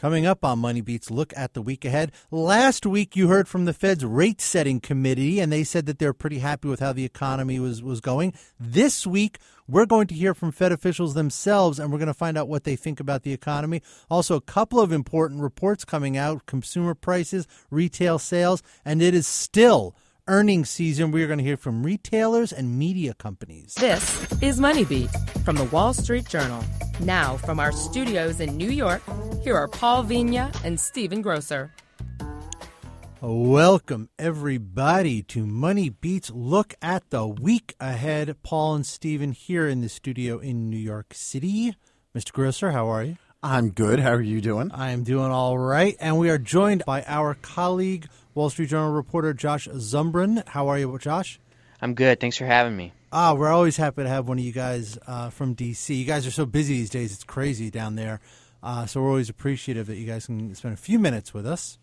Coming up on Money Beats, look at the week ahead. Last week, you heard from the Fed's rate setting committee, and they said that they're pretty happy with how the economy was, was going. This week, we're going to hear from Fed officials themselves, and we're going to find out what they think about the economy. Also, a couple of important reports coming out consumer prices, retail sales, and it is still earnings season. We are going to hear from retailers and media companies. This is Money Beat from the Wall Street Journal. Now, from our studios in New York, here are Paul Vigna and Stephen Grocer. Welcome, everybody, to Money Beats. Look at the week ahead. Paul and Stephen here in the studio in New York City. Mr. Grocer, how are you? I'm good. How are you doing? I am doing all right. And we are joined by our colleague, Wall Street Journal reporter Josh Zumbrun. How are you, Josh? I'm good. Thanks for having me. Ah, we're always happy to have one of you guys uh, from DC. You guys are so busy these days; it's crazy down there. Uh, so we're always appreciative that you guys can spend a few minutes with us.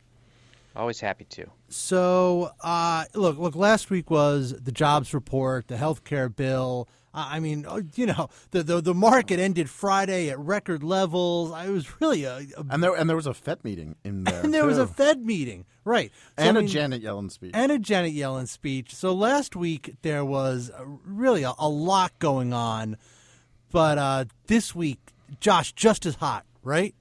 Always happy to. So, uh, look, look. Last week was the jobs report, the health care bill. I mean, oh, you know, the, the, the market ended Friday at record levels. I was really a, a and there and there was a Fed meeting in there, and there too. was a Fed meeting, right? So, and I mean, a Janet Yellen speech, and a Janet Yellen speech. So last week there was really a, a lot going on, but uh, this week, Josh, just as hot, right?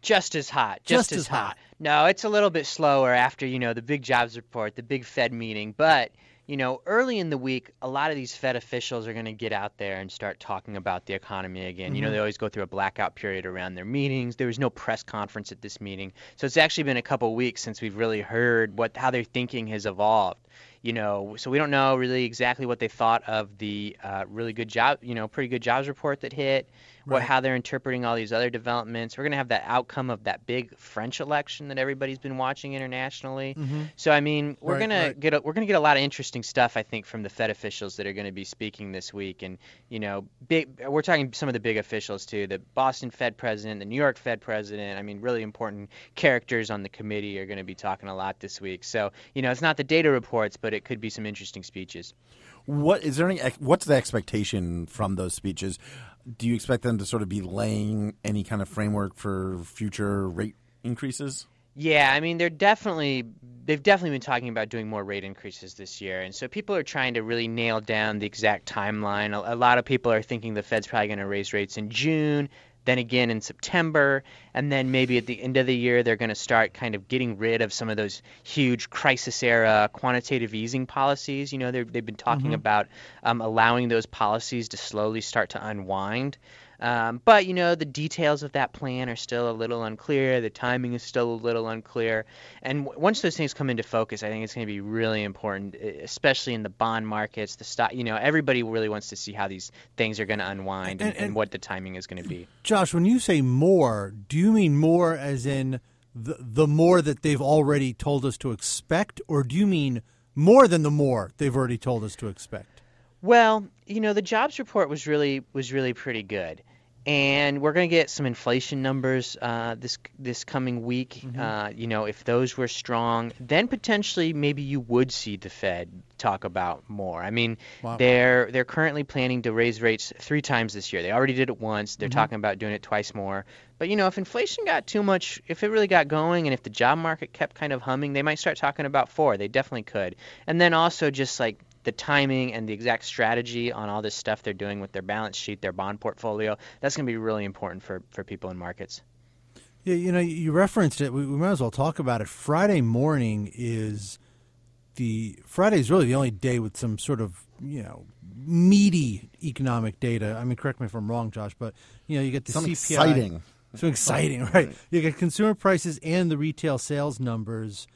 Just as hot, just, just as, as hot. hot. No, it's a little bit slower after you know the big jobs report, the big Fed meeting, but you know, early in the week, a lot of these Fed officials are going to get out there and start talking about the economy again. Mm-hmm. You know, they always go through a blackout period around their meetings. There was no press conference at this meeting, so it's actually been a couple weeks since we've really heard what how their thinking has evolved you know, so we don't know really exactly what they thought of the uh, really good job, you know, pretty good jobs report that hit, what how they're interpreting all these other developments. We're going to have that outcome of that big French election that everybody's been watching internationally. Mm-hmm. So I mean, we're Right, going right. to get a, we're going to get a lot of interesting stuff I think from the Fed officials that are going to be speaking this week and, you know, big we're talking some of the big officials too, the Boston Fed president, the New York Fed president. I mean, really important characters on the committee are going to be talking a lot this week. So, you know, it's not the data reports, but it could be some interesting speeches. What is there any? What's the expectation from those speeches? Do you expect them to sort of be laying any kind of framework for future rate increases? Yeah, I mean they're definitely they've definitely been talking about doing more rate increases this year, and so people are trying to really nail down the exact timeline. A, a lot of people are thinking the Fed's probably going to raise rates in June, then again in September, and then maybe at the end of the year they're going to start kind of getting rid of some of those huge crisis era quantitative easing policies. You know, they've they've been talking about um, allowing those policies to slowly start to unwind. Um, but you know the details of that plan are still a little unclear. The timing is still a little unclear. And w- once those things come into focus, I think it's going to be really important, especially in the bond markets, the stock. You know, everybody really wants to see how these things are going to unwind and, And- and- and what the timing is going to be. Josh, when you say more, do you mean more as in the the more that they've already told us to expect, or do you mean more than the more they've already told us to expect? Well, you know, the jobs report was really was really pretty good, and we're going to get some inflation numbers uh, this this coming week. Uh, you know, if those were strong, then potentially maybe you would see the Fed talk about more. I mean, Wow. they're they're currently planning to raise rates three times this year. They already did it once. They're talking about doing it twice more. But you know, if inflation got too much, if it really got going, and if the job market kept kind of humming, they might start talking about four. They definitely could. And then also just like the timing and the exact strategy on all this stuff they're doing with their balance sheet, their bond portfolio, that's going to be really important for, for people in markets. Yeah, you know, you referenced it. We, we might as well talk about it. Friday morning is the Friday is really the only day with some sort of you know meaty economic data. I mean, correct me if I'm wrong, Josh, but you know, you get the Some CPI. exciting. So exciting, right? You get consumer prices and the retail sales numbers.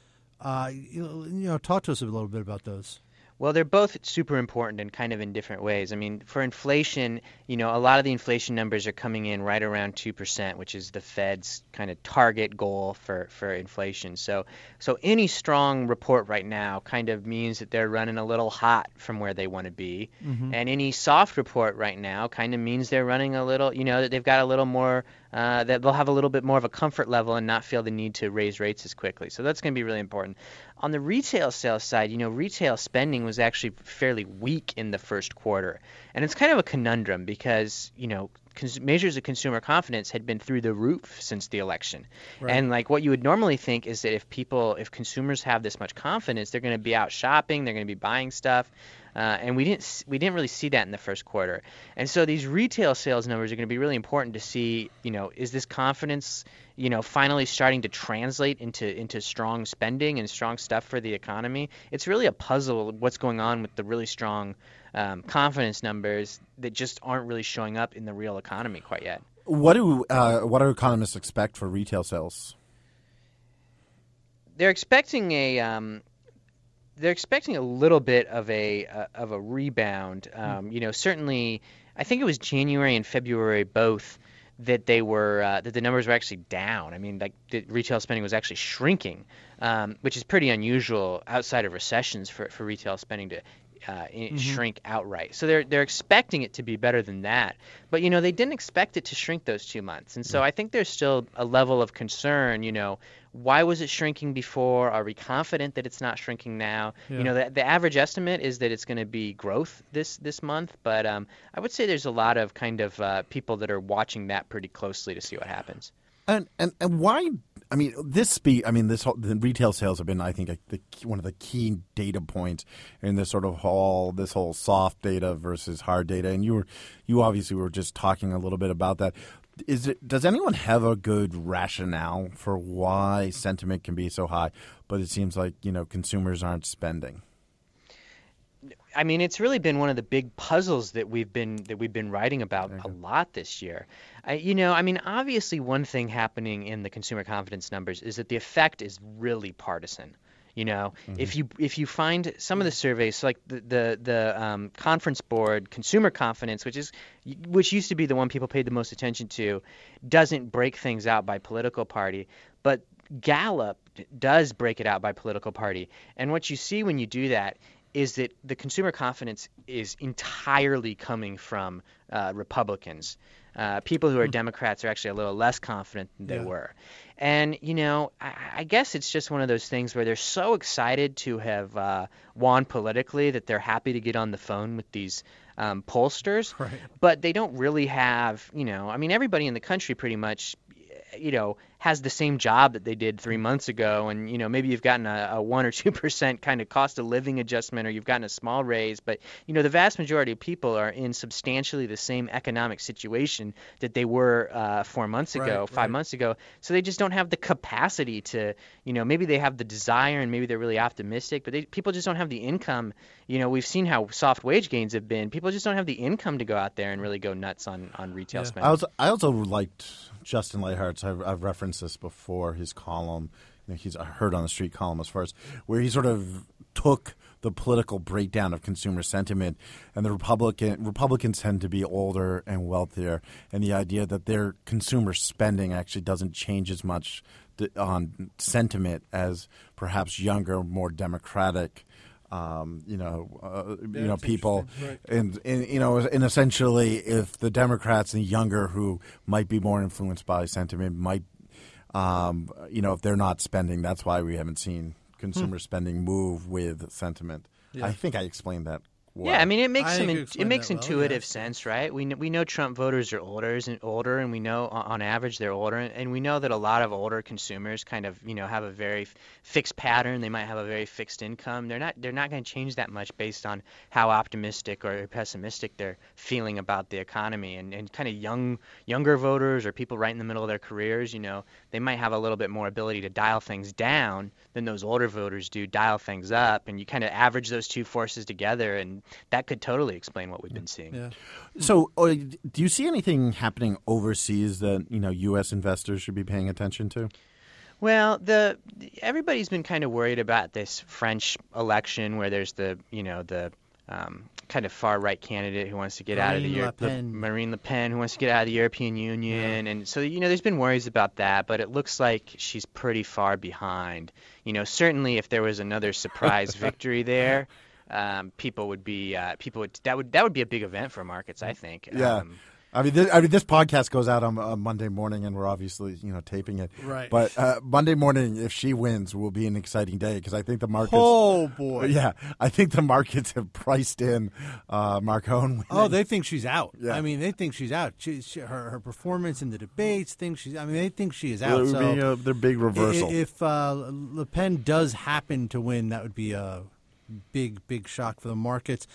Uh, you, you know, talk to us a little bit about those. Well, they're both super important and kind of in different ways. I mean, for inflation, you know, a lot of the inflation numbers are coming in right around 2%, which is the Fed's kind of target goal for, for inflation. So, so any strong report right now kind of means that they're running a little hot from where they want to be. And any soft report right now kind of means they're running a little, you know, that they've got a little more uh, that they'll have a little bit more of a comfort level and not feel the need to raise rates as quickly. So that's going to be really important. On the retail sales side, you know, retail spending was actually fairly weak in the first quarter, and it's kind of a conundrum because you know cons- measures of consumer confidence had been through the roof since the election. Right. And like what you would normally think is that if people, if consumers have this much confidence, they're going to be out shopping, they're going to be buying stuff. Uh, and we didn't we didn't really see that in the first quarter. And so these retail sales numbers are going to be really important to see. You know, is this confidence, you know, finally starting to translate into into strong spending and strong stuff for the economy? It's really a puzzle what's going on with the really strong um, confidence numbers that just aren't really showing up in the real economy quite yet. What do uh, what do economists expect for retail sales? They're expecting a um, they're expecting a little bit of a uh, of a rebound. Hmm. Um, you know, certainly, I think it was January and February both that they were uh, that the numbers were actually down. I mean, like the retail spending was actually shrinking, um, which is pretty unusual outside of recessions for, for retail spending to uh, mm-hmm. shrink outright. So they're they're expecting it to be better than that. But you know they didn't expect it to shrink those two months, and so I think there's still a level of concern. You know, why was it shrinking before? Are we confident that it's not shrinking now? Yeah. You know, the, the average estimate is that it's going to be growth this this month, but um, I would say there's a lot of kind of uh, people that are watching that pretty closely to see what happens. And and, and why I mean, this speak. I mean, this whole, the retail sales have been, I think, a, the, one of the key data points in this sort of whole this whole soft data versus hard data. And you were, you obviously were just talking a little bit about that. Is it? Does anyone have a good rationale for why sentiment can be so high, but it seems like you know consumers aren't spending? I mean, it's really been one of the big puzzles that we've been that we've been writing about a lot this year. I, you know, I mean, obviously, one thing happening in the consumer confidence numbers is that the effect is really partisan. You know, mm-hmm. if you if you find some of the surveys, so like the the, the um, conference board consumer confidence, which is which used to be the one people paid the most attention to, doesn't break things out by political party, but Gallup does break it out by political party. And what you see when you do that is that the consumer confidence is entirely coming from uh, Republicans. Uh, people who are hmm. Democrats are actually a little less confident than they yeah. were. And, you know, I, I, guess it's just one of those things where they're so excited to have uh, won politically that they're happy to get on the phone with these um, pollsters. Right. But they don't really have, you know, I mean, everybody in the country pretty much, you know, has the same job that they did three months ago, and you know maybe you've gotten a, a one or two percent kind of cost of living adjustment, or you've gotten a small raise, but you know the vast majority of people are in substantially the same economic situation that they were uh, four months ago, right, five right. months ago. So they just don't have the capacity to, you know, maybe they have the desire and maybe they're really optimistic, but they, people just don't have the income. You know, we've seen how soft wage gains have been. People just don't have the income to go out there and really go nuts on on retail yeah. spending. I was I also liked Justin Lahart's. I've, I've referenced referenced this before. His column, you know, he's a heard on the street column as far as where he sort of took the political breakdown of consumer sentiment, and the Republican Republicans tend to be older and wealthier, and the idea that their consumer spending actually doesn't change as much on sentiment as perhaps younger, more democratic. Um, you know, uh, you know, people, right. and, and you know, and essentially, if the Democrats and the younger who might be more influenced by sentiment might um, you know, if they're not spending, that's why we haven't seen consumer hmm. spending move with sentiment. Yeah. I think I explained that well. Yeah, I mean it makes some in, it makes intuitive well, yeah. sense, right? We we know Trump voters are older and older, and we know on average they're older, and we know that a lot of older consumers kind of you know have a very fixed pattern. They might have a very fixed income. They're not they're not going to change that much based on how optimistic or pessimistic they're feeling about the economy. And and kind of young younger voters or people right in the middle of their careers, you know, they might have a little bit more ability to dial things down than those older voters do, dial things up, and you kind of average those two forces together and that could totally explain what we've been seeing. Yeah. So, uh, do you see anything happening overseas that you know U.S. investors should be paying attention to? Well, the everybody's been kind of worried about this French election where there's the you know the um, kind of far right candidate who wants to get Marine out of the, Euro- the Marine Le Pen who wants to get out of the European Union, yeah. and so you know there's been worries about that, but it looks like she's pretty far behind. You know, certainly if there was another surprise victory there um, people would be uh, people would that would that would be a big event for markets. I think. Yeah. Um, I mean, this, I mean, this podcast goes out on, on Monday morning, and we're obviously, you know, taping it. Right. But uh, Monday morning, if she wins, will be an exciting day because I think the markets. Oh boy. Yeah, I think the markets have priced in uh, Macron. Winning. Oh, they think she's out. Yeah. I mean, they think she's out. She, she, her her performance in the debates, think she's. I mean, they think she is It would so be uh, their big reversal. i- If uh, Le Pen does happen to win, that would be a big, big shock for the markets.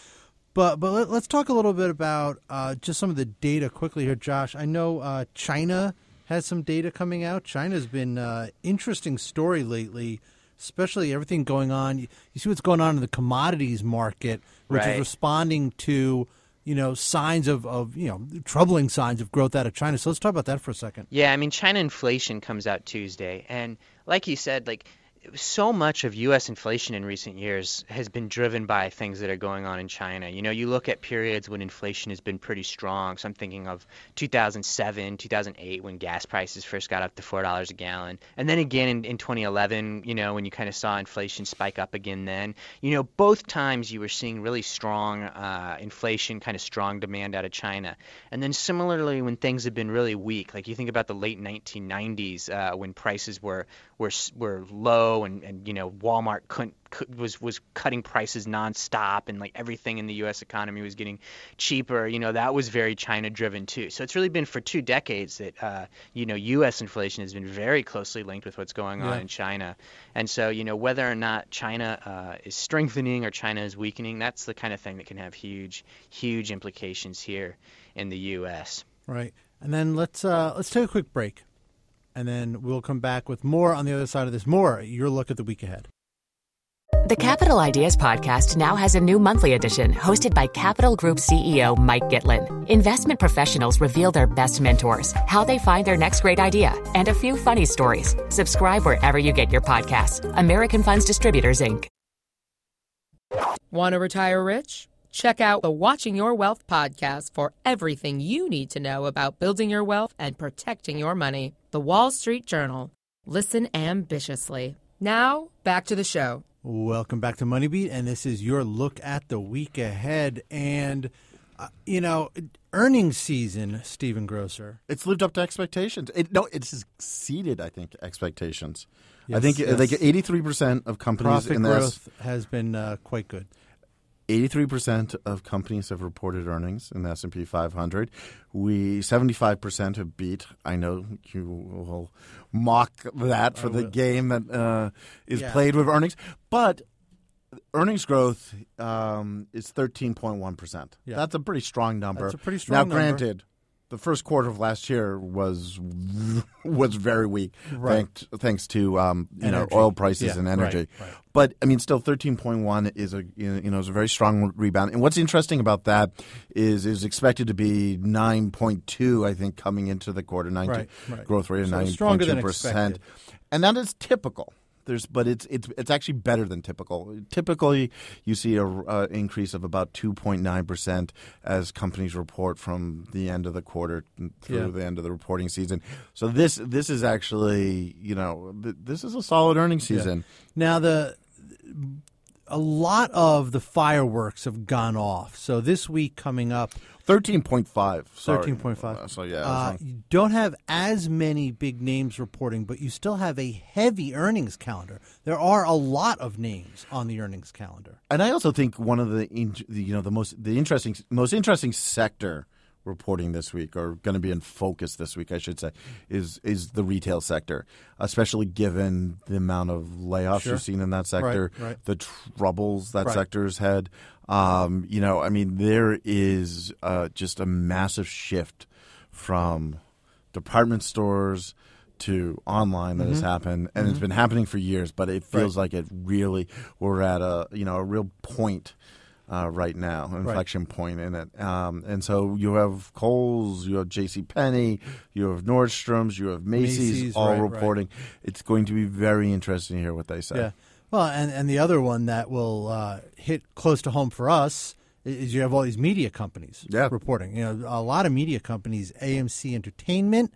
But but let, us talk a little bit about uh, just some of the data quickly here, Josh. I know uh, China has some data coming out. China's been uh, interesting story lately, especially everything going on. You, you see what's going on in the commodities market, which Right. is responding to you know signs of, of you know troubling signs of growth out of China. So let's talk about that for a second. Yeah, I mean, China inflation comes out Tuesday, and like you said, like so much of U.S. inflation in recent years has been driven by things that are going on in China. You know, you look at periods when inflation has been pretty strong. So I'm thinking of 2007, 2008, when gas prices first got up to four dollars a gallon, and then again in, in 2011. You know, when you kind of saw inflation spike up again. Then, you know, both times you were seeing really strong uh, inflation, kind of strong demand out of China. And then similarly, when things have been really weak, like you think about the late 1990s uh, when prices were were were low and, and you know Walmart couldn't could, was was cutting prices nonstop and like everything in the U.S. economy was getting cheaper. You know that was very China driven too. So it's really been for two decades that uh, you know U.S. inflation has been very closely linked with what's going on Yeah. in China. And so you know whether or not China uh, is strengthening or China is weakening, that's the kind of thing that can have huge huge implications here in the U.S. Right. And then let's uh, let's take a quick break, and then we'll come back with more on the other side of this. More your look at the week ahead. The Capital Ideas Podcast now has a new monthly edition hosted by Capital Group CEO Mike Gitlin. Investment professionals reveal their best mentors, how they find their next great idea, and a few funny stories. Subscribe wherever you get your podcasts. American Funds Distributors, Inc. Want to retire rich? Check out the Watching Your Wealth podcast for everything you need to know about building your wealth and protecting your money. The Wall Street Journal. Listen ambitiously. Now, back to the show. Welcome back to Money Beat, and this is your look at the week ahead. And uh, you know, earnings season, Stephen Grocer. It's lived up to expectations. It, no, it's exceeded, I think, expectations. I think yes. like eighty three percent of companies Profit in the growth has been uh, quite good. Eighty-three percent of companies have reported earnings in the S and P 500. We seventy-five percent have beat. I know you will mock that for the game that uh, is Yeah. played with earnings, but earnings growth um, is thirteen point one percent. Yeah. That's a pretty strong number. That's a pretty strong Now, number. granted. The first quarter of last year was was very weak, Right. thanks, thanks to um, you know oil prices Yeah, and energy. right. But I mean, still, thirteen point one is a you know is a very strong rebound. And what's interesting about that is is expected to be nine point two. I think coming into the quarter, nine Right, right. growth rate of So nine point two percent, and that is typical. There's, but it's it's it's actually better than typical. Typically, you see a uh, increase of about two point nine percent as companies report from the end of the quarter through Yeah. the end of the reporting season. So this this is actually you know th- this is a solid earnings season. Now the a lot of the fireworks have gone off. So this week coming up, Thirteen point five. thirteen point five. Uh, so yeah, uh, you don't have as many big names reporting, but you still have a heavy earnings calendar. There are a lot of names on the earnings calendar. and I also think one of the you know the most the interesting most interesting sector reporting this week or going to be in focus this week I should say is is the retail sector especially given the amount of layoffs Sure. you've seen in that sector Right, right. the troubles that Right. sector's had um, you know I mean there is uh, just a massive shift from department stores to online that has Mm-hmm. happened and it's been happening for years but it feels like it really we're at a you know a real point uh, right now an inflection point in it um, and so you have Kohl's you have J.C. Penney you have Nordstrom's you have Macy's, Macy's, all right, right. reporting it's going to be very interesting to hear what they say Yeah. Well, and, and the other one that will uh, hit close to home for us is you have all these media companies Yeah. reporting. You know, a lot of media companies, AMC Entertainment,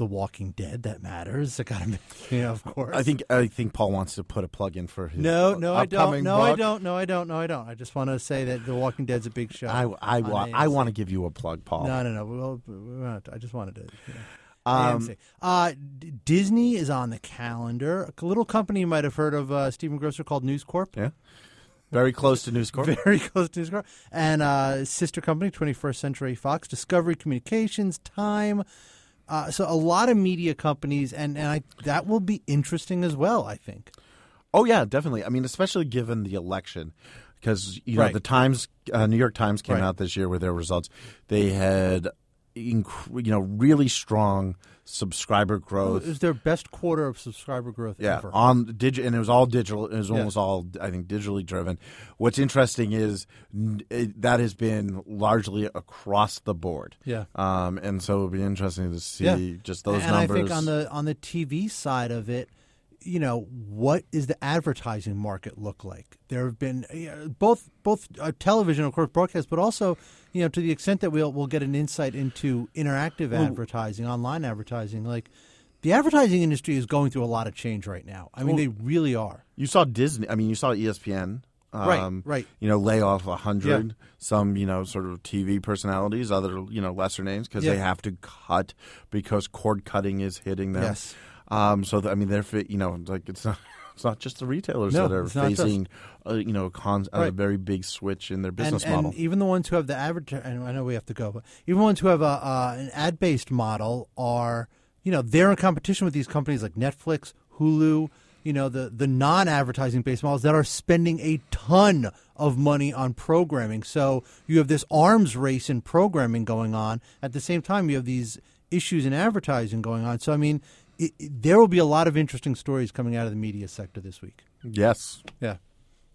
The Walking Dead that matters. I got to, know, of course. I think I think Paul wants to put a plug in for his no, no, I don't. No, I don't. No, I don't. No, I don't. I just want to say that The Walking Dead's a big show. I I, wa- I want to give you a plug, Paul. No, no, no. Well, we're I just wanted to. You know. Um, Uh, D- Disney is on the calendar. A little company you might have heard of, uh, Stephen Grocer, called News Corp. Yeah. Very close to News Corp. Very close to News Corp. And uh, sister company, 21st Century Fox, Discovery Communications, Time. Uh, so a lot of media companies, and, and I, that will be interesting as well, I think. Oh yeah, definitely. I mean, especially given the election, because you know Right. the Times, uh, New York Times came Right. out this year with their results. They had, inc- you know, really strong subscriber It growth. was their best quarter of subscriber growth Yeah, ever. on digi- and it was all digital. It was Yeah. almost all, I think, digitally driven. What's interesting is it, that has been largely across the board. Yeah. um, and so it'll be interesting to see Yeah. just those and numbers. I think on the on the TV side of it, you know, what is the advertising market look like? There have been uh, both both uh, television, of course, broadcast, but also you know to the extent that we'll we'll get an insight into interactive advertising, online advertising, like. The advertising industry is going through a lot of change right now. I mean, Well- they really are. You saw Disney. I mean, you saw ESPN. Right, Um, right. You know, lay off a hundred Yeah. some you know sort of TV personalities, other you know lesser names because they have to cut because cord cutting is hitting them. Yes. Um. So th- I mean, they're fit. you know like it's not. It's not just the retailers No, that are it's not just. facing, uh, you know, con- a very big switch in their business and, model. And even the ones who have the advert, and I know we have to go, but even ones who have a, uh, an ad based model are, you know, they're in competition with these companies like Netflix, Hulu, you know, the, the non advertising based models that are spending a ton of money on programming. So you have this arms race in programming going on. At the same time, you have these issues in advertising going on. So, I mean, it, it- there will be a lot of interesting stories coming out of the media sector this week. yes. Yeah.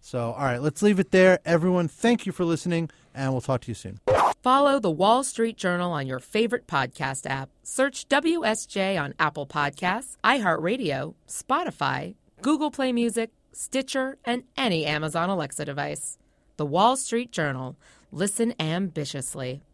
So, all right, let's leave it there. Everyone, thank you for listening, and we'll talk to you soon. Follow the Wall Street Journal on your favorite podcast app. Search WSJ on Apple Podcasts, iHeartRadio, Spotify, Google Play Music, Stitcher, and any Amazon Alexa device. The Wall Street Journal. Listen ambitiously.